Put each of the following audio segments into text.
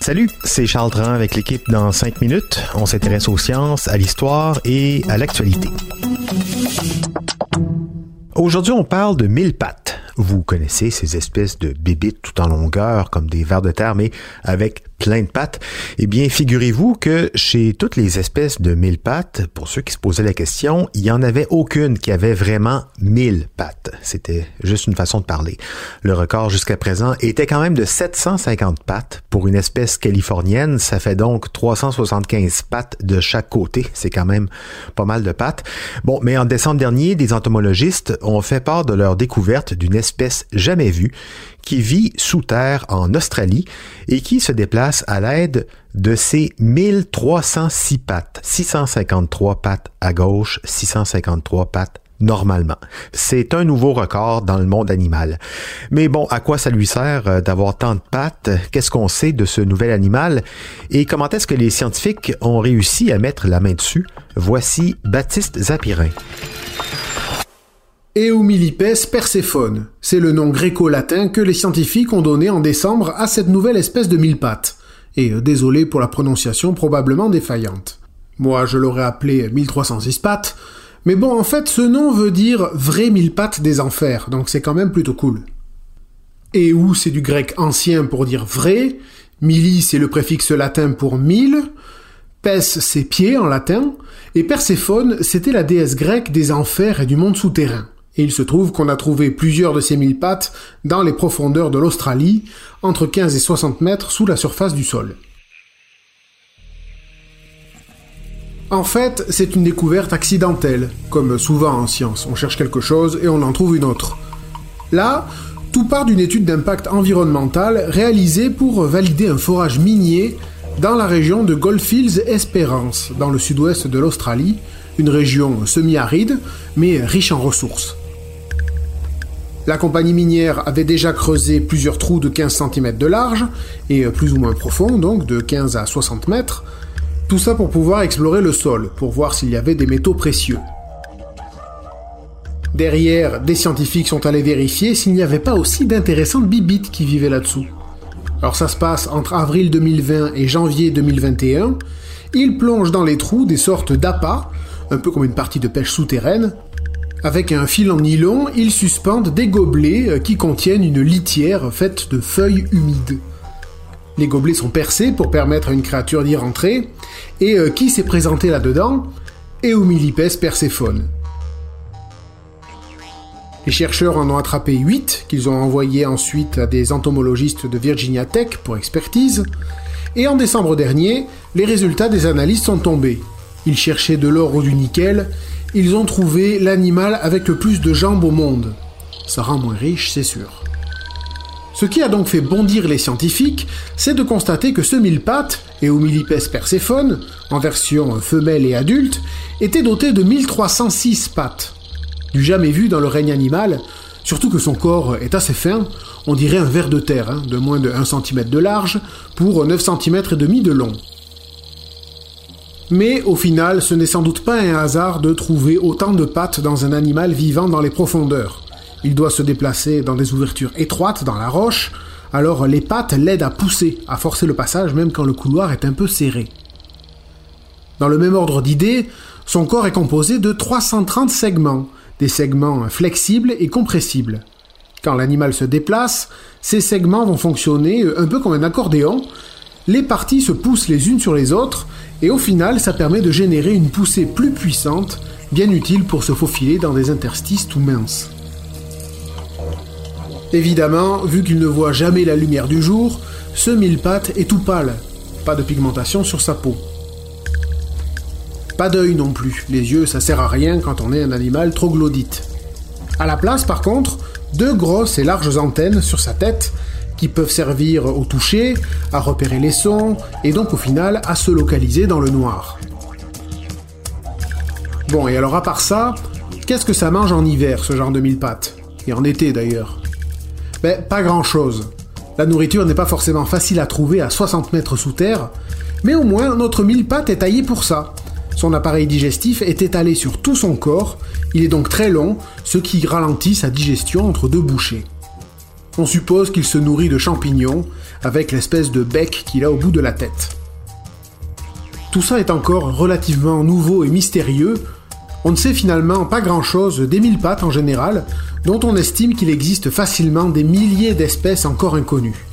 Salut, c'est Charles Dran avec l'équipe dans 5 minutes. On s'intéresse aux sciences, à l'histoire et à l'actualité. Aujourd'hui, on parle de mille pattes. Vous connaissez ces espèces de bébites tout en longueur, comme des vers de terre, mais avec plein de pattes, eh bien, figurez-vous que chez toutes les espèces de mille pattes, pour ceux qui se posaient la question, il n'y en avait aucune qui avait vraiment mille pattes. C'était juste une façon de parler. Le record jusqu'à présent était quand même de 750 pattes. Pour une espèce californienne, ça fait donc 375 pattes de chaque côté. C'est quand même pas mal de pattes. Bon, mais en décembre dernier, des entomologistes ont fait part de leur découverte d'une espèce jamais vue qui vit sous terre en Australie et qui se déplace à l'aide de ses 1306 pattes, 653 pattes à gauche, 653 pattes normalement. C'est un nouveau record dans le monde animal. Mais bon, à quoi ça lui sert euh, d'avoir tant de pattes? Qu'est-ce qu'on sait de ce nouvel animal? Et comment est-ce que les scientifiques ont réussi à mettre la main dessus? Voici Baptiste Zapirin. Eumillipes perséphone, c'est le nom gréco-latin que les scientifiques ont donné en décembre à cette nouvelle espèce de mille pattes. Et euh, désolé pour la prononciation probablement défaillante. Moi, je l'aurais appelé 1306 pattes, mais bon, en fait, ce nom veut dire vrai mille pattes des enfers, donc c'est quand même plutôt cool. Eu, c'est du grec ancien pour dire vrai, milli, c'est le préfixe latin pour mille, pes, c'est pied en latin, et Perséphone, c'était la déesse grecque des enfers et du monde souterrain. Et il se trouve qu'on a trouvé plusieurs de ces mille pattes dans les profondeurs de l'Australie, entre 15 et 60 mètres sous la surface du sol. En fait, c'est une découverte accidentelle, comme souvent en science, on cherche quelque chose et on en trouve une autre. Là, tout part d'une étude d'impact environnemental réalisée pour valider un forage minier dans la région de Goldfields Esperance, dans le sud-ouest de l'Australie, une région semi-aride, mais riche en ressources. La compagnie minière avait déjà creusé plusieurs trous de 15 cm de large, et plus ou moins profonds, donc de 15 à 60 mètres, tout ça pour pouvoir explorer le sol, pour voir s'il y avait des métaux précieux. Derrière, des scientifiques sont allés vérifier s'il n'y avait pas aussi d'intéressantes bibites qui vivaient là-dessous. Alors ça se passe entre avril 2020 et janvier 2021. Ils plongent dans les trous des sortes d'appâts, un peu comme une partie de pêche souterraine, avec un fil en nylon, ils suspendent des gobelets euh, qui contiennent une litière faite de feuilles humides. Les gobelets sont percés pour permettre à une créature d'y rentrer, et euh, qui s'est présenté là-dedans? Eumillipes perséphone. Les chercheurs en ont attrapé 8, qu'ils ont envoyés ensuite à des entomologistes de Virginia Tech pour expertise, et en décembre dernier, les résultats des analyses sont tombés. Ils cherchaient de l'or ou du nickel, ils ont trouvé l'animal avec le plus de jambes au monde. Ça rend moins riche, c'est sûr. Ce qui a donc fait bondir les scientifiques, c'est de constater que ce mille pattes, Eumillipes perséphone, en version femelle et adulte, était doté de 1306 pattes. Du jamais vu dans le règne animal, surtout que son corps est assez fin, on dirait un ver de terre, hein, de moins de 1 cm de large, pour 9 cm et demi de long. Mais au final, ce n'est sans doute pas un hasard de trouver autant de pattes dans un animal vivant dans les profondeurs. Il doit se déplacer dans des ouvertures étroites dans la roche, alors les pattes l'aident à pousser, à forcer le passage même quand le couloir est un peu serré. Dans le même ordre d'idées, son corps est composé de 330 segments, des segments flexibles et compressibles. Quand l'animal se déplace, ces segments vont fonctionner un peu comme un accordéon, les parties se poussent les unes sur les autres, et au final, ça permet de générer une poussée plus puissante, bien utile pour se faufiler dans des interstices tout minces. Évidemment, vu qu'il ne voit jamais la lumière du jour, ce mille pattes est tout pâle, pas de pigmentation sur sa peau. Pas d'œil non plus, les yeux ça sert à rien quand on est un animal troglodyte. À la place, par contre, deux grosses et larges antennes sur sa tête qui peuvent servir au toucher, à repérer les sons et donc au final à se localiser dans le noir. Bon, et alors à part ça, qu'est-ce que ça mange en hiver ce genre de mille pattes? Et en été d'ailleurs Ben, pas grand chose. La nourriture n'est pas forcément facile à trouver à 60 mètres sous terre, mais au moins notre mille pattes est taillé pour ça. Son appareil digestif est étalé sur tout son corps, il est donc très long, ce qui ralentit sa digestion entre deux bouchées. On suppose qu'il se nourrit de champignons, avec l'espèce de bec qu'il a au bout de la tête. Tout ça est encore relativement nouveau et mystérieux. On ne sait finalement pas grand-chose des mille pattes en général, dont on estime qu'il existe facilement des milliers d'espèces encore inconnues.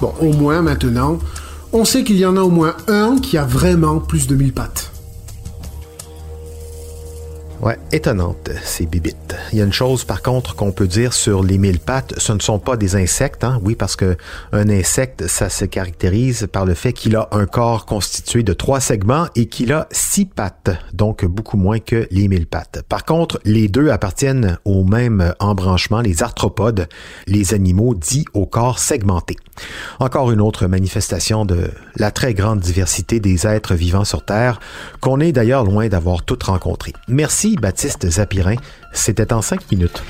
Bon, au moins maintenant, on sait qu'il y en a au moins un qui a vraiment plus de mille pattes. Ouais, étonnante, ces bibites. Il y a une chose, par contre, qu'on peut dire sur les mille pattes, ce ne sont pas des insectes, hein? Oui, parce que un insecte, ça se caractérise par le fait qu'il a un corps constitué de trois segments et qu'il a six pattes, donc beaucoup moins que les mille pattes. Par contre, les deux appartiennent au même embranchement, les arthropodes, les animaux dits au corps segmenté. Encore une autre manifestation de la très grande diversité des êtres vivants sur Terre, qu'on est d'ailleurs loin d'avoir toutes rencontrées. Merci Baptiste Zapirin, c'était en cinq minutes.